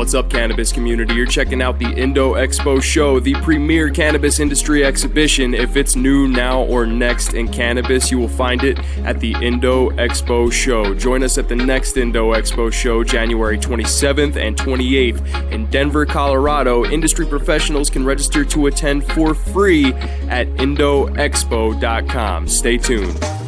What's up, cannabis community? You're checking out the Indo Expo Show, the premier cannabis industry exhibition. If it's new now or next in cannabis, you will find it at the Indo Expo Show. Join us at the next Indo Expo Show, January 27th and 28th in Denver, Colorado. Industry professionals can register to attend for free at indoexpo.com. Stay tuned.